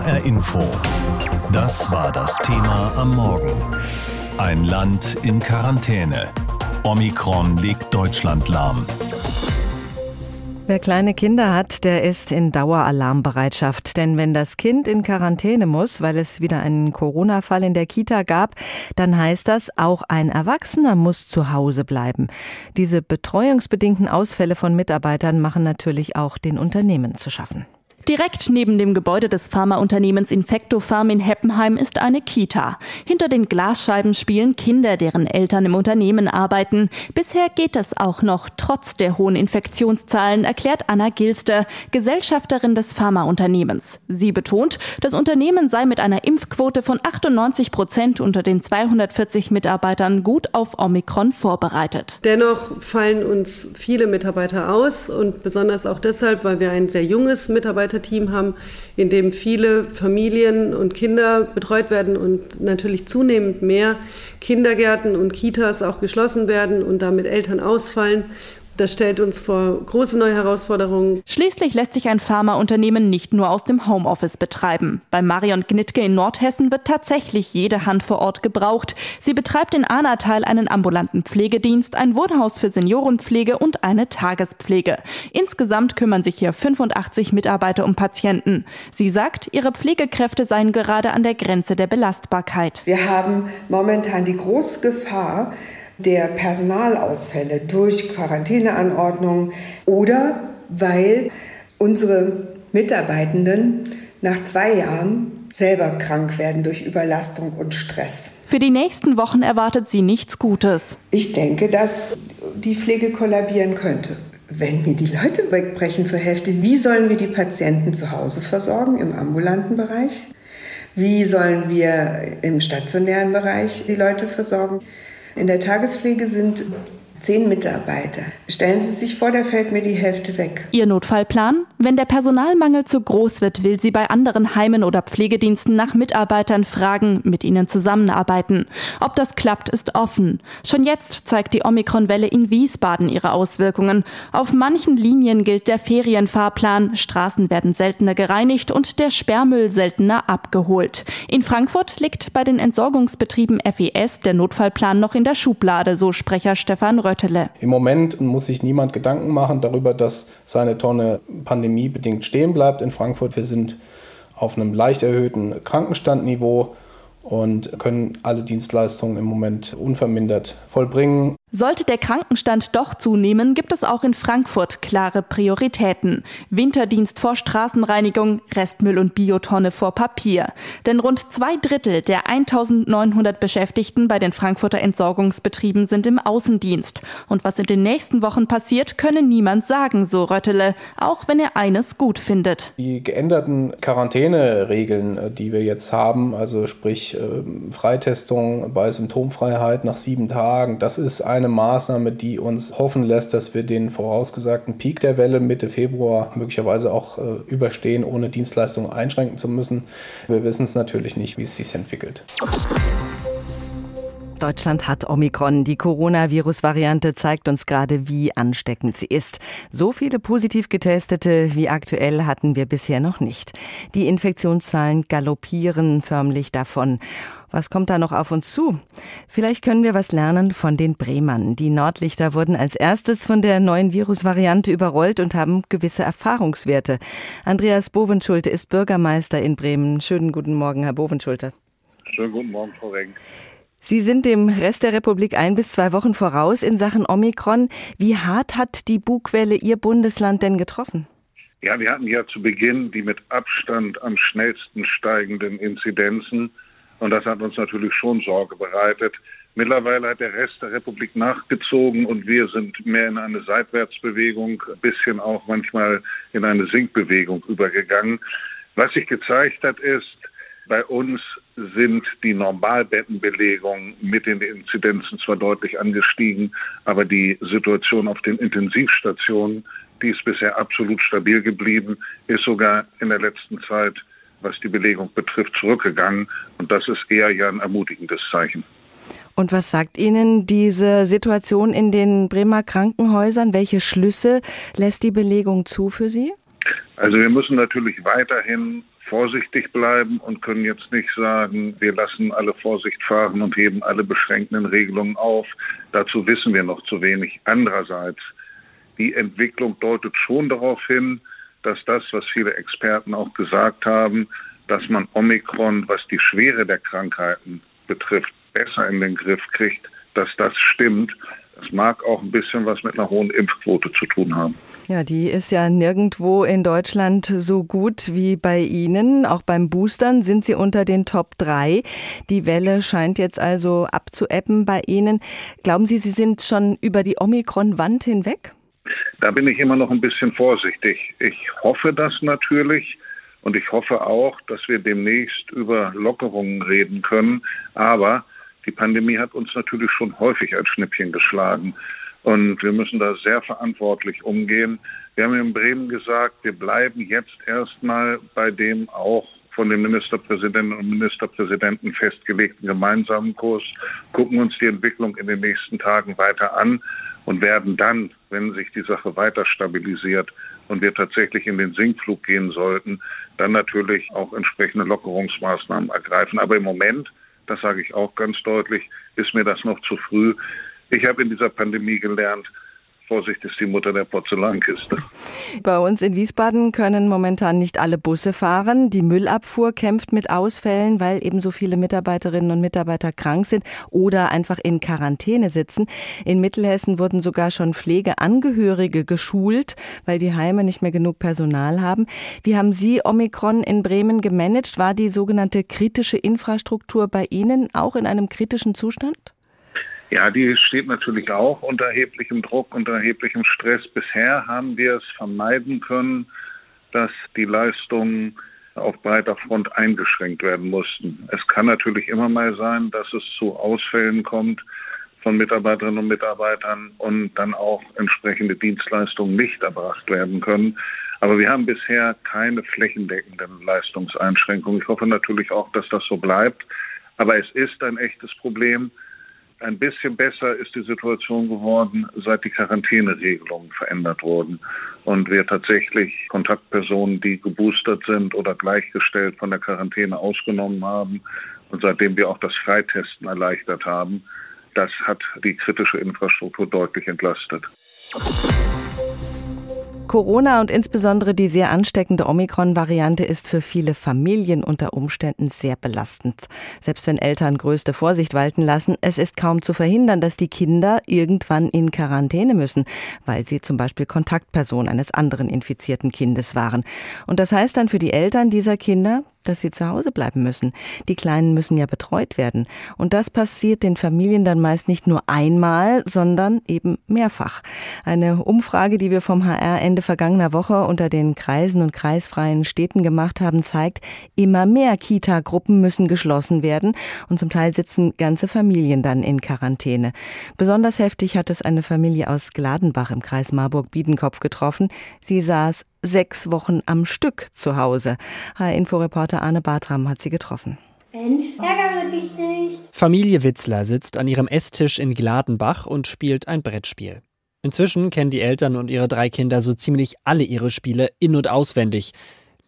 HR Info. Das war das Thema am Morgen. Ein Land in Quarantäne. Omikron legt Deutschland lahm. Wer kleine Kinder hat, der ist in Daueralarmbereitschaft. Denn wenn das Kind in Quarantäne muss, weil es wieder einen Corona-Fall in der Kita gab, dann heißt das, auch ein Erwachsener muss zu Hause bleiben. Diese betreuungsbedingten Ausfälle von Mitarbeitern machen natürlich auch den Unternehmen zu schaffen. Direkt neben dem Gebäude des Pharmaunternehmens Infectofarm in Heppenheim ist eine Kita. Hinter den Glasscheiben spielen Kinder, deren Eltern im Unternehmen arbeiten. Bisher geht es auch noch trotz der hohen Infektionszahlen, erklärt Anna Gilster, Gesellschafterin des Pharmaunternehmens. Sie betont, das Unternehmen sei mit einer Impfquote von 98 Prozent unter den 240 Mitarbeitern gut auf Omikron vorbereitet. Dennoch fallen uns viele Mitarbeiter aus und besonders auch deshalb, weil wir ein sehr junges Mitarbeiter Mitarbeiterteam haben, in dem viele Familien und Kinder betreut werden und natürlich zunehmend mehr Kindergärten und Kitas auch geschlossen werden und damit Eltern ausfallen. Das stellt uns vor große neue Herausforderungen. Schließlich lässt sich ein Pharmaunternehmen nicht nur aus dem Homeoffice betreiben. Bei Marion Gnitke in Nordhessen wird tatsächlich jede Hand vor Ort gebraucht. Sie betreibt in Anatal einen ambulanten Pflegedienst, ein Wohnhaus für Seniorenpflege und eine Tagespflege. Insgesamt kümmern sich hier 85 Mitarbeiter um Patienten. Sie sagt, ihre Pflegekräfte seien gerade an der Grenze der Belastbarkeit. Wir haben momentan die große Gefahr, der Personalausfälle durch Quarantäneanordnungen oder weil unsere Mitarbeitenden nach zwei Jahren selber krank werden durch Überlastung und Stress. Für die nächsten Wochen erwartet sie nichts Gutes. Ich denke, dass die Pflege kollabieren könnte. Wenn mir die Leute wegbrechen zur Hälfte, wie sollen wir die Patienten zu Hause versorgen im ambulanten Bereich? Wie sollen wir im stationären Bereich die Leute versorgen? In der Tagespflege sind zehn Mitarbeiter. Stellen Sie sich vor, da fällt mir die Hälfte weg. Ihr Notfallplan? Wenn der Personalmangel zu groß wird, will sie bei anderen Heimen oder Pflegediensten nach Mitarbeitern fragen, mit ihnen zusammenarbeiten. Ob das klappt, ist offen. Schon jetzt zeigt die Omikronwelle in Wiesbaden ihre Auswirkungen. Auf manchen Linien gilt der Ferienfahrplan, Straßen werden seltener gereinigt und der Sperrmüll seltener abgeholt. In Frankfurt liegt bei den Entsorgungsbetrieben FES der Notfallplan noch in der Schublade, so Sprecher Stefan Röhr. Röttele. Im Moment muss sich niemand Gedanken machen darüber, dass seine Tonne pandemiebedingt stehen bleibt in Frankfurt. Wir sind auf einem leicht erhöhten Krankenstandniveau und können alle Dienstleistungen im Moment unvermindert vollbringen. Sollte der Krankenstand doch zunehmen, gibt es auch in Frankfurt klare Prioritäten. Winterdienst vor Straßenreinigung, Restmüll und Biotonne vor Papier. Denn rund zwei Drittel der 1900 Beschäftigten bei den Frankfurter Entsorgungsbetrieben sind im Außendienst. Und was in den nächsten Wochen passiert, könne niemand sagen, so Röttele, auch wenn er eines gut findet. Die geänderten Quarantäneregeln, äh, die wir jetzt haben, also sprich äh, Freitestung bei Symptomfreiheit nach sieben Tagen, das ist ein eine Maßnahme, die uns hoffen lässt, dass wir den vorausgesagten Peak der Welle Mitte Februar möglicherweise auch äh, überstehen, ohne Dienstleistungen einschränken zu müssen. Wir wissen es natürlich nicht, wie es sich entwickelt. Deutschland hat Omikron. Die Coronavirus-Variante zeigt uns gerade, wie ansteckend sie ist. So viele positiv getestete wie aktuell hatten wir bisher noch nicht. Die Infektionszahlen galoppieren förmlich davon. Was kommt da noch auf uns zu? Vielleicht können wir was lernen von den Bremern. Die Nordlichter wurden als erstes von der neuen Virusvariante überrollt und haben gewisse Erfahrungswerte. Andreas Bovenschulte ist Bürgermeister in Bremen. Schönen guten Morgen, Herr Bovenschulte. Schönen guten Morgen, Frau Reng. Sie sind dem Rest der Republik ein bis zwei Wochen voraus in Sachen Omikron. Wie hart hat die Bugwelle Ihr Bundesland denn getroffen? Ja, wir hatten ja zu Beginn die mit Abstand am schnellsten steigenden Inzidenzen. Und das hat uns natürlich schon Sorge bereitet. Mittlerweile hat der Rest der Republik nachgezogen und wir sind mehr in eine Seitwärtsbewegung, ein bisschen auch manchmal in eine Sinkbewegung übergegangen. Was sich gezeigt hat, ist, bei uns sind die Normalbettenbelegungen mit den Inzidenzen zwar deutlich angestiegen, aber die Situation auf den Intensivstationen, die ist bisher absolut stabil geblieben, ist sogar in der letzten Zeit was die Belegung betrifft, zurückgegangen. Und das ist eher ja ein ermutigendes Zeichen. Und was sagt Ihnen diese Situation in den Bremer Krankenhäusern? Welche Schlüsse lässt die Belegung zu für Sie? Also wir müssen natürlich weiterhin vorsichtig bleiben und können jetzt nicht sagen, wir lassen alle Vorsicht fahren und heben alle beschränkenden Regelungen auf. Dazu wissen wir noch zu wenig. Andererseits, die Entwicklung deutet schon darauf hin, dass das, was viele Experten auch gesagt haben, dass man Omikron, was die Schwere der Krankheiten betrifft, besser in den Griff kriegt, dass das stimmt. Das mag auch ein bisschen was mit einer hohen Impfquote zu tun haben. Ja, die ist ja nirgendwo in Deutschland so gut wie bei Ihnen. Auch beim Boostern sind Sie unter den Top 3. Die Welle scheint jetzt also abzuebben bei Ihnen. Glauben Sie, Sie sind schon über die Omikron-Wand hinweg? Da bin ich immer noch ein bisschen vorsichtig. Ich hoffe das natürlich. Und ich hoffe auch, dass wir demnächst über Lockerungen reden können. Aber die Pandemie hat uns natürlich schon häufig als Schnippchen geschlagen. Und wir müssen da sehr verantwortlich umgehen. Wir haben in Bremen gesagt, wir bleiben jetzt erstmal bei dem auch von den Ministerpräsidenten und Ministerpräsidenten festgelegten gemeinsamen Kurs, gucken uns die Entwicklung in den nächsten Tagen weiter an und werden dann, wenn sich die Sache weiter stabilisiert und wir tatsächlich in den Sinkflug gehen sollten, dann natürlich auch entsprechende Lockerungsmaßnahmen ergreifen. Aber im Moment das sage ich auch ganz deutlich, ist mir das noch zu früh. Ich habe in dieser Pandemie gelernt, Vorsicht ist die Mutter der Porzellankiste. Bei uns in Wiesbaden können momentan nicht alle Busse fahren. Die Müllabfuhr kämpft mit Ausfällen, weil eben so viele Mitarbeiterinnen und Mitarbeiter krank sind oder einfach in Quarantäne sitzen. In Mittelhessen wurden sogar schon Pflegeangehörige geschult, weil die Heime nicht mehr genug Personal haben. Wie haben Sie Omikron in Bremen gemanagt? War die sogenannte kritische Infrastruktur bei Ihnen auch in einem kritischen Zustand? Ja, die steht natürlich auch unter erheblichem Druck, unter erheblichem Stress. Bisher haben wir es vermeiden können, dass die Leistungen auf breiter Front eingeschränkt werden mussten. Es kann natürlich immer mal sein, dass es zu Ausfällen kommt von Mitarbeiterinnen und Mitarbeitern und dann auch entsprechende Dienstleistungen nicht erbracht werden können. Aber wir haben bisher keine flächendeckenden Leistungseinschränkungen. Ich hoffe natürlich auch, dass das so bleibt. Aber es ist ein echtes Problem. Ein bisschen besser ist die Situation geworden, seit die Quarantäneregelungen verändert wurden und wir tatsächlich Kontaktpersonen, die geboostert sind oder gleichgestellt von der Quarantäne ausgenommen haben und seitdem wir auch das Freitesten erleichtert haben, das hat die kritische Infrastruktur deutlich entlastet. Corona und insbesondere die sehr ansteckende Omikron-Variante ist für viele Familien unter Umständen sehr belastend. Selbst wenn Eltern größte Vorsicht walten lassen, es ist kaum zu verhindern, dass die Kinder irgendwann in Quarantäne müssen, weil sie zum Beispiel Kontaktperson eines anderen infizierten Kindes waren. Und das heißt dann für die Eltern dieser Kinder, dass sie zu Hause bleiben müssen. Die Kleinen müssen ja betreut werden. Und das passiert den Familien dann meist nicht nur einmal, sondern eben mehrfach. Eine Umfrage, die wir vom HR Ende vergangener Woche unter den Kreisen und kreisfreien Städten gemacht haben, zeigt, immer mehr Kita-Gruppen müssen geschlossen werden und zum Teil sitzen ganze Familien dann in Quarantäne. Besonders heftig hat es eine Familie aus Gladenbach im Kreis Marburg-Biedenkopf getroffen. Sie saß sechs Wochen am Stück zu Hause. HR-Inforeporter Arne Bartram hat sie getroffen. Mensch, ärgere dich nicht. Familie Witzler sitzt an ihrem Esstisch in Gladenbach und spielt ein Brettspiel. Inzwischen kennen die Eltern und ihre drei Kinder so ziemlich alle ihre Spiele in- und auswendig,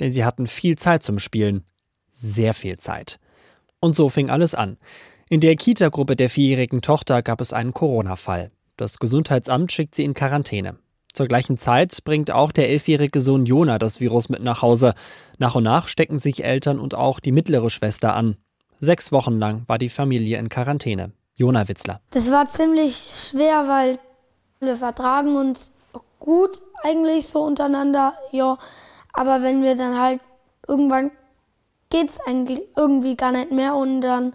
denn sie hatten viel Zeit zum Spielen. Sehr viel Zeit. Und so fing alles an. In der Kita-Gruppe der vierjährigen Tochter gab es einen Corona-Fall. Das Gesundheitsamt schickt sie in Quarantäne. Zur gleichen Zeit bringt auch der elfjährige Sohn Jona das Virus mit nach Hause. Nach und nach stecken sich Eltern und auch die mittlere Schwester an. Sechs Wochen lang war die Familie in Quarantäne. Jona Witzler. Das war ziemlich schwer, weil wir vertragen uns gut eigentlich so untereinander, ja. Aber wenn wir dann halt irgendwann geht's eigentlich irgendwie gar nicht mehr und dann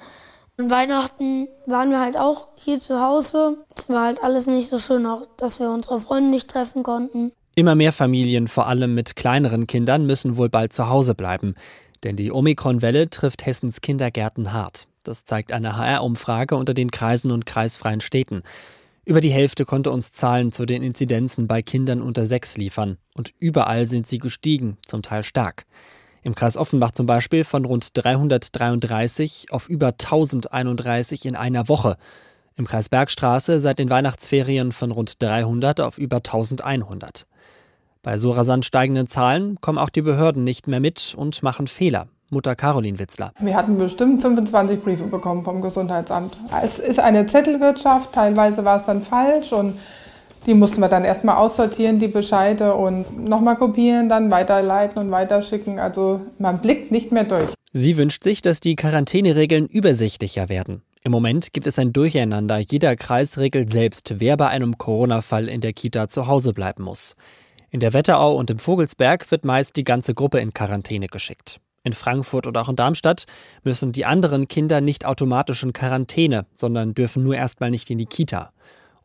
an Weihnachten waren wir halt auch hier zu Hause. Es war halt alles nicht so schön, auch dass wir unsere Freunde nicht treffen konnten. Immer mehr Familien, vor allem mit kleineren Kindern, müssen wohl bald zu Hause bleiben. Denn die Omikron-Welle trifft Hessens Kindergärten hart. Das zeigt eine HR-Umfrage unter den Kreisen und kreisfreien Städten. Über die Hälfte konnte uns Zahlen zu den Inzidenzen bei Kindern unter sechs liefern. Und überall sind sie gestiegen, zum Teil stark. Im Kreis Offenbach zum Beispiel von rund 333 auf über 1031 in einer Woche. Im Kreis Bergstraße seit den Weihnachtsferien von rund 300 auf über 1100. Bei so rasant steigenden Zahlen kommen auch die Behörden nicht mehr mit und machen Fehler. Mutter Caroline Witzler. Wir hatten bestimmt 25 Briefe bekommen vom Gesundheitsamt. Es ist eine Zettelwirtschaft, teilweise war es dann falsch und die mussten wir dann erstmal aussortieren, die Bescheide und nochmal kopieren, dann weiterleiten und weiterschicken. Also man blickt nicht mehr durch. Sie wünscht sich, dass die Quarantäneregeln übersichtlicher werden. Im Moment gibt es ein Durcheinander. Jeder Kreis regelt selbst, wer bei einem Corona-Fall in der Kita zu Hause bleiben muss. In der Wetterau und im Vogelsberg wird meist die ganze Gruppe in Quarantäne geschickt. In Frankfurt oder auch in Darmstadt müssen die anderen Kinder nicht automatisch in Quarantäne, sondern dürfen nur erstmal nicht in die Kita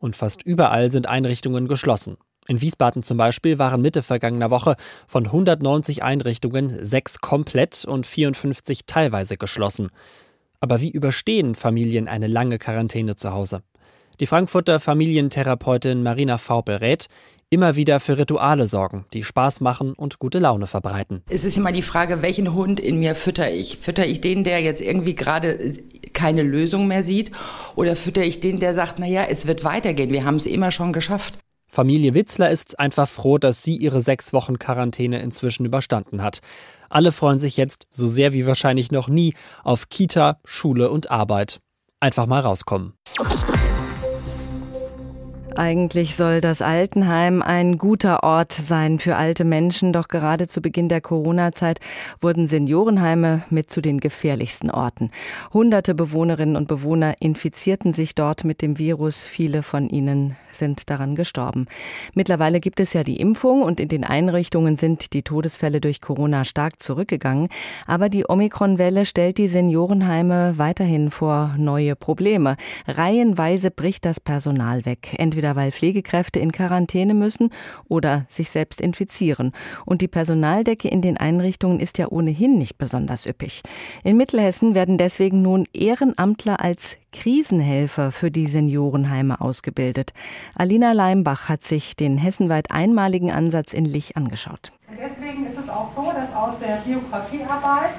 und fast überall sind Einrichtungen geschlossen. In Wiesbaden zum Beispiel waren Mitte vergangener Woche von 190 Einrichtungen sechs komplett und 54 teilweise geschlossen. Aber wie überstehen Familien eine lange Quarantäne zu Hause? Die Frankfurter Familientherapeutin Marina Faupel rät, immer wieder für Rituale sorgen, die Spaß machen und gute Laune verbreiten. Es ist immer die Frage, welchen Hund in mir fütter ich? Fütter ich den, der jetzt irgendwie gerade keine Lösung mehr sieht? Oder fütter ich den, der sagt, naja, es wird weitergehen, wir haben es immer schon geschafft? Familie Witzler ist einfach froh, dass sie ihre sechs Wochen Quarantäne inzwischen überstanden hat. Alle freuen sich jetzt, so sehr wie wahrscheinlich noch nie, auf Kita, Schule und Arbeit. Einfach mal rauskommen. Eigentlich soll das Altenheim ein guter Ort sein für alte Menschen, doch gerade zu Beginn der Corona-Zeit wurden Seniorenheime mit zu den gefährlichsten Orten. Hunderte Bewohnerinnen und Bewohner infizierten sich dort mit dem Virus. Viele von ihnen sind daran gestorben. Mittlerweile gibt es ja die Impfung und in den Einrichtungen sind die Todesfälle durch Corona stark zurückgegangen. Aber die Omikron-Welle stellt die Seniorenheime weiterhin vor neue Probleme. Reihenweise bricht das Personal weg. Entweder entweder weil Pflegekräfte in Quarantäne müssen oder sich selbst infizieren. Und die Personaldecke in den Einrichtungen ist ja ohnehin nicht besonders üppig. In Mittelhessen werden deswegen nun Ehrenamtler als Krisenhelfer für die Seniorenheime ausgebildet. Alina Leimbach hat sich den hessenweit einmaligen Ansatz in Lich angeschaut. Deswegen ist es auch so, dass aus der Biografiearbeit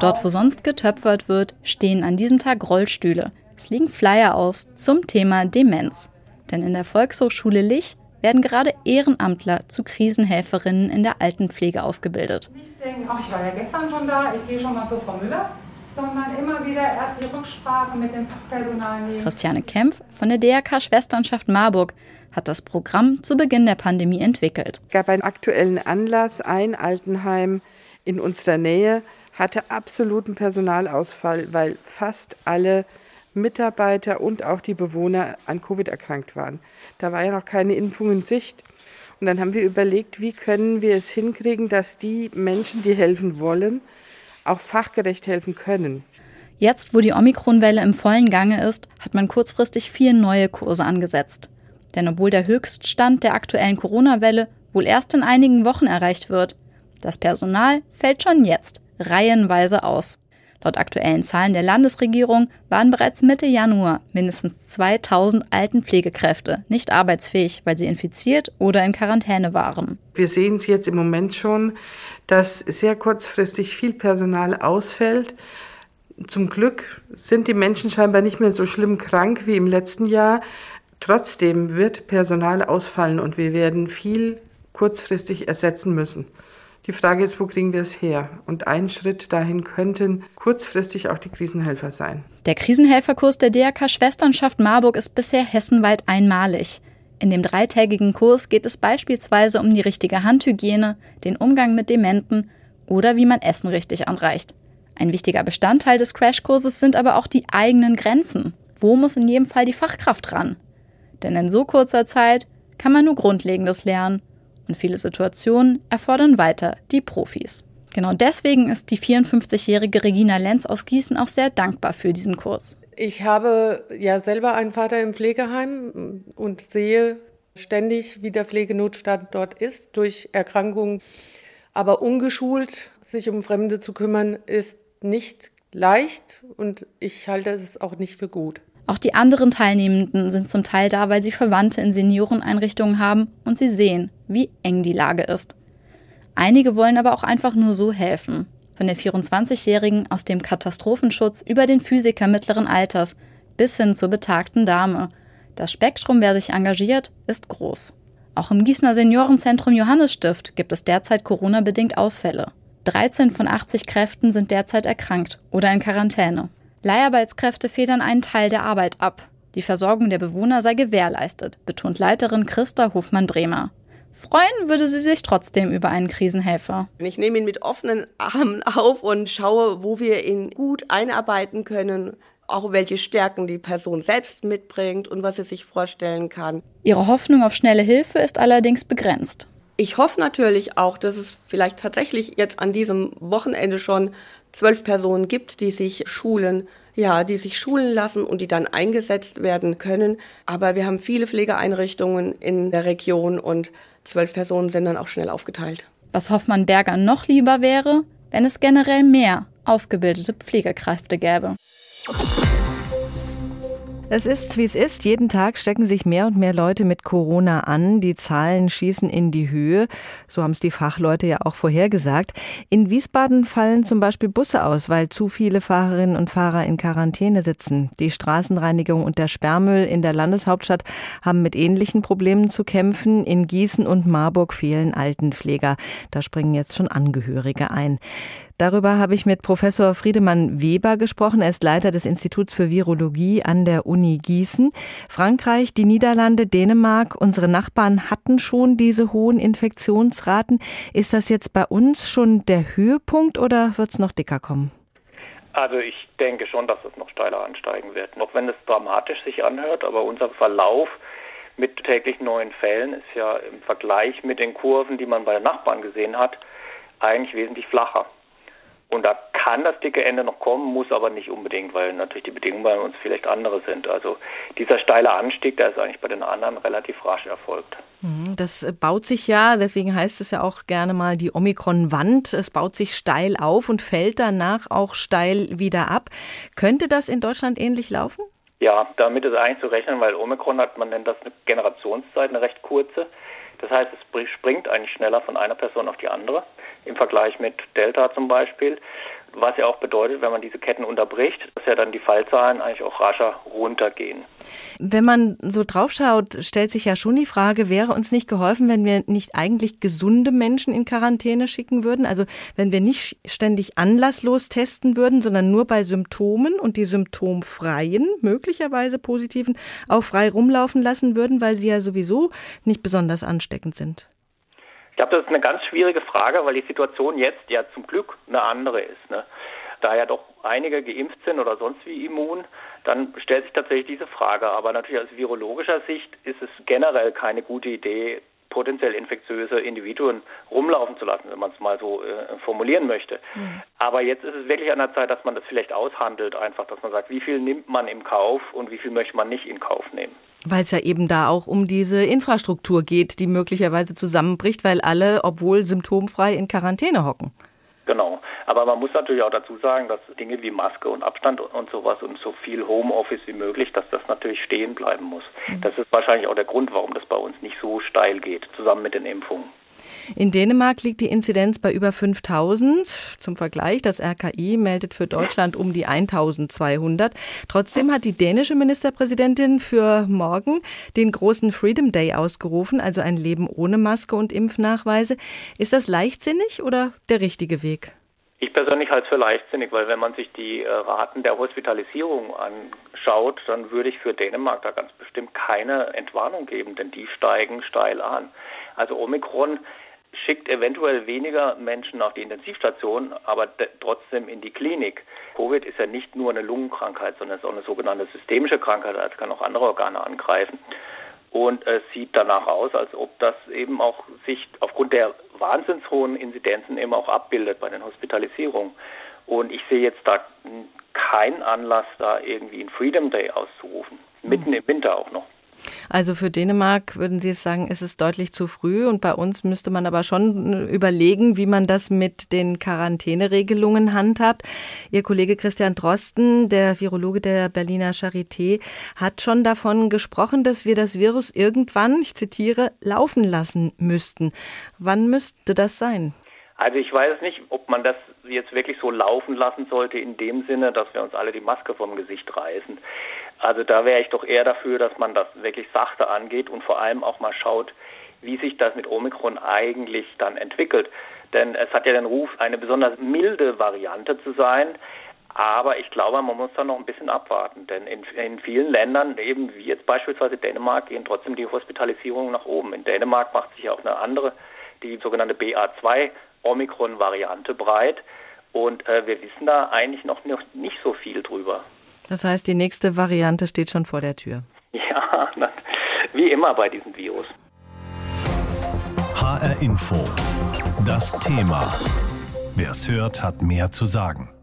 Dort, wo sonst getöpfert wird, stehen an diesem Tag Rollstühle. Es liegen Flyer aus zum Thema Demenz. Denn in der Volkshochschule Lich werden gerade Ehrenamtler zu Krisenhelferinnen in der Altenpflege ausgebildet. Nicht denken, ach, ich war ja gestern schon da, ich gehe schon mal zur Frau Müller, sondern immer wieder erst die Rücksprache mit dem Fachpersonal nehmen. Christiane Kempf von der DRK Schwesternschaft Marburg hat das Programm zu Beginn der Pandemie entwickelt. Es gab einen aktuellen Anlass, ein Altenheim in unserer Nähe hatte absoluten Personalausfall, weil fast alle Mitarbeiter und auch die Bewohner an Covid erkrankt waren. Da war ja noch keine Impfung in Sicht. Und dann haben wir überlegt, wie können wir es hinkriegen, dass die Menschen, die helfen wollen, auch fachgerecht helfen können. Jetzt, wo die Omikronwelle im vollen Gange ist, hat man kurzfristig vier neue Kurse angesetzt. Denn obwohl der Höchststand der aktuellen Corona-Welle wohl erst in einigen Wochen erreicht wird, das Personal fällt schon jetzt reihenweise aus. Laut aktuellen Zahlen der Landesregierung waren bereits Mitte Januar mindestens 2000 Altenpflegekräfte nicht arbeitsfähig, weil sie infiziert oder in Quarantäne waren. Wir sehen es jetzt im Moment schon, dass sehr kurzfristig viel Personal ausfällt. Zum Glück sind die Menschen scheinbar nicht mehr so schlimm krank wie im letzten Jahr. Trotzdem wird Personal ausfallen und wir werden viel kurzfristig ersetzen müssen. Die Frage ist, wo kriegen wir es her? Und ein Schritt dahin könnten kurzfristig auch die Krisenhelfer sein. Der Krisenhelferkurs der DRK Schwesternschaft Marburg ist bisher hessenweit einmalig. In dem dreitägigen Kurs geht es beispielsweise um die richtige Handhygiene, den Umgang mit Dementen oder wie man Essen richtig anreicht. Ein wichtiger Bestandteil des Crashkurses sind aber auch die eigenen Grenzen. Wo muss in jedem Fall die Fachkraft ran? Denn in so kurzer Zeit kann man nur Grundlegendes lernen und viele Situationen erfordern weiter die Profis. Genau deswegen ist die 54-jährige Regina Lenz aus Gießen auch sehr dankbar für diesen Kurs. Ich habe ja selber einen Vater im Pflegeheim und sehe ständig, wie der Pflegenotstand dort ist durch Erkrankungen. Aber ungeschult sich um Fremde zu kümmern, ist nicht leicht und ich halte es auch nicht für gut. Auch die anderen Teilnehmenden sind zum Teil da, weil sie Verwandte in Senioreneinrichtungen haben und sie sehen, wie eng die Lage ist. Einige wollen aber auch einfach nur so helfen. Von der 24-Jährigen aus dem Katastrophenschutz über den Physiker mittleren Alters bis hin zur betagten Dame. Das Spektrum, wer sich engagiert, ist groß. Auch im Gießener Seniorenzentrum Johannesstift gibt es derzeit Corona-bedingt Ausfälle. 13 von 80 Kräften sind derzeit erkrankt oder in Quarantäne. Leiharbeitskräfte federn einen Teil der Arbeit ab. Die Versorgung der Bewohner sei gewährleistet, betont Leiterin Christa Hofmann-Bremer. Freuen würde sie sich trotzdem über einen Krisenhelfer. Ich nehme ihn mit offenen Armen auf und schaue, wo wir ihn gut einarbeiten können, auch welche Stärken die Person selbst mitbringt und was sie sich vorstellen kann. Ihre Hoffnung auf schnelle Hilfe ist allerdings begrenzt. Ich hoffe natürlich auch, dass es vielleicht tatsächlich jetzt an diesem Wochenende schon zwölf Personen gibt, die sich schulen, ja, die sich schulen lassen und die dann eingesetzt werden können. Aber wir haben viele Pflegeeinrichtungen in der Region und zwölf Personen sind dann auch schnell aufgeteilt. Was Hoffmann Berger noch lieber wäre, wenn es generell mehr ausgebildete Pflegekräfte gäbe. Es ist, wie es ist. Jeden Tag stecken sich mehr und mehr Leute mit Corona an. Die Zahlen schießen in die Höhe. So haben es die Fachleute ja auch vorhergesagt. In Wiesbaden fallen zum Beispiel Busse aus, weil zu viele Fahrerinnen und Fahrer in Quarantäne sitzen. Die Straßenreinigung und der Sperrmüll in der Landeshauptstadt haben mit ähnlichen Problemen zu kämpfen. In Gießen und Marburg fehlen Altenpfleger. Da springen jetzt schon Angehörige ein. Darüber habe ich mit Professor Friedemann Weber gesprochen. Er ist Leiter des Instituts für Virologie an der Uni Gießen. Frankreich, die Niederlande, Dänemark, unsere Nachbarn hatten schon diese hohen Infektionsraten. Ist das jetzt bei uns schon der Höhepunkt oder wird es noch dicker kommen? Also ich denke schon, dass es noch steiler ansteigen wird. Noch wenn es dramatisch sich anhört, aber unser Verlauf mit täglich neuen Fällen ist ja im Vergleich mit den Kurven, die man bei den Nachbarn gesehen hat, eigentlich wesentlich flacher. Und da kann das dicke Ende noch kommen, muss aber nicht unbedingt, weil natürlich die Bedingungen bei uns vielleicht andere sind. Also dieser steile Anstieg, der ist eigentlich bei den anderen relativ rasch erfolgt. Mhm, das baut sich ja, deswegen heißt es ja auch gerne mal die Omikron-Wand. Es baut sich steil auf und fällt danach auch steil wieder ab. Könnte das in Deutschland ähnlich laufen? Ja, damit ist eigentlich zu rechnen, weil Omikron hat, man nennt das eine Generationszeit, eine recht kurze. Das heißt, es springt eigentlich schneller von einer Person auf die andere im Vergleich mit Delta zum Beispiel. Was ja auch bedeutet, wenn man diese Ketten unterbricht, dass ja dann die Fallzahlen eigentlich auch rascher runtergehen. Wenn man so draufschaut, stellt sich ja schon die Frage, wäre uns nicht geholfen, wenn wir nicht eigentlich gesunde Menschen in Quarantäne schicken würden? Also wenn wir nicht ständig anlasslos testen würden, sondern nur bei Symptomen und die symptomfreien, möglicherweise positiven, auch frei rumlaufen lassen würden, weil sie ja sowieso nicht besonders ansteckend sind. Ich glaube, das ist eine ganz schwierige Frage, weil die Situation jetzt ja zum Glück eine andere ist. Ne? Da ja doch einige geimpft sind oder sonst wie immun, dann stellt sich tatsächlich diese Frage. Aber natürlich aus virologischer Sicht ist es generell keine gute Idee, potenziell infektiöse Individuen rumlaufen zu lassen, wenn man es mal so äh, formulieren möchte. Mhm. Aber jetzt ist es wirklich an der Zeit, dass man das vielleicht aushandelt, einfach, dass man sagt, wie viel nimmt man im Kauf und wie viel möchte man nicht in Kauf nehmen. Weil es ja eben da auch um diese Infrastruktur geht, die möglicherweise zusammenbricht, weil alle, obwohl symptomfrei, in Quarantäne hocken. Genau. Aber man muss natürlich auch dazu sagen, dass Dinge wie Maske und Abstand und sowas und so viel Homeoffice wie möglich, dass das natürlich stehen bleiben muss. Mhm. Das ist wahrscheinlich auch der Grund, warum das bei uns nicht so steil geht, zusammen mit den Impfungen. In Dänemark liegt die Inzidenz bei über 5000. Zum Vergleich, das RKI meldet für Deutschland um die 1200. Trotzdem hat die dänische Ministerpräsidentin für morgen den großen Freedom Day ausgerufen, also ein Leben ohne Maske und Impfnachweise. Ist das leichtsinnig oder der richtige Weg? Ich persönlich halte es für leichtsinnig, weil wenn man sich die äh, Raten der Hospitalisierung anschaut, dann würde ich für Dänemark da ganz bestimmt keine Entwarnung geben, denn die steigen steil an. Also Omikron schickt eventuell weniger Menschen auf die Intensivstation, aber trotzdem in die Klinik. Covid ist ja nicht nur eine Lungenkrankheit, sondern es ist auch eine sogenannte systemische Krankheit, also kann auch andere Organe angreifen. Und es sieht danach aus, als ob das eben auch sich aufgrund der wahnsinns hohen Inzidenzen eben auch abbildet bei den Hospitalisierungen. Und ich sehe jetzt da keinen Anlass, da irgendwie einen Freedom Day auszurufen. Mitten im Winter auch noch. Also für Dänemark würden Sie sagen, ist es deutlich zu früh und bei uns müsste man aber schon überlegen, wie man das mit den Quarantäneregelungen handhabt. Ihr Kollege Christian Drosten, der Virologe der Berliner Charité, hat schon davon gesprochen, dass wir das Virus irgendwann, ich zitiere, laufen lassen müssten. Wann müsste das sein? Also ich weiß nicht, ob man das jetzt wirklich so laufen lassen sollte in dem Sinne, dass wir uns alle die Maske vom Gesicht reißen. Also da wäre ich doch eher dafür, dass man das wirklich sachte angeht und vor allem auch mal schaut, wie sich das mit Omikron eigentlich dann entwickelt. Denn es hat ja den Ruf, eine besonders milde Variante zu sein. Aber ich glaube, man muss da noch ein bisschen abwarten, denn in, in, vielen Ländern, eben wie jetzt beispielsweise Dänemark, gehen trotzdem die Hospitalisierungen nach oben. In Dänemark macht sich auch eine andere, die sogenannte BA2 Omikron-Variante breit. Und äh, wir wissen da eigentlich noch nicht so viel drüber. Das heißt, die nächste Variante steht schon vor der Tür. Ja, wie immer bei diesem Virus. HR Info. Das Thema. Wer es hört, hat mehr zu sagen.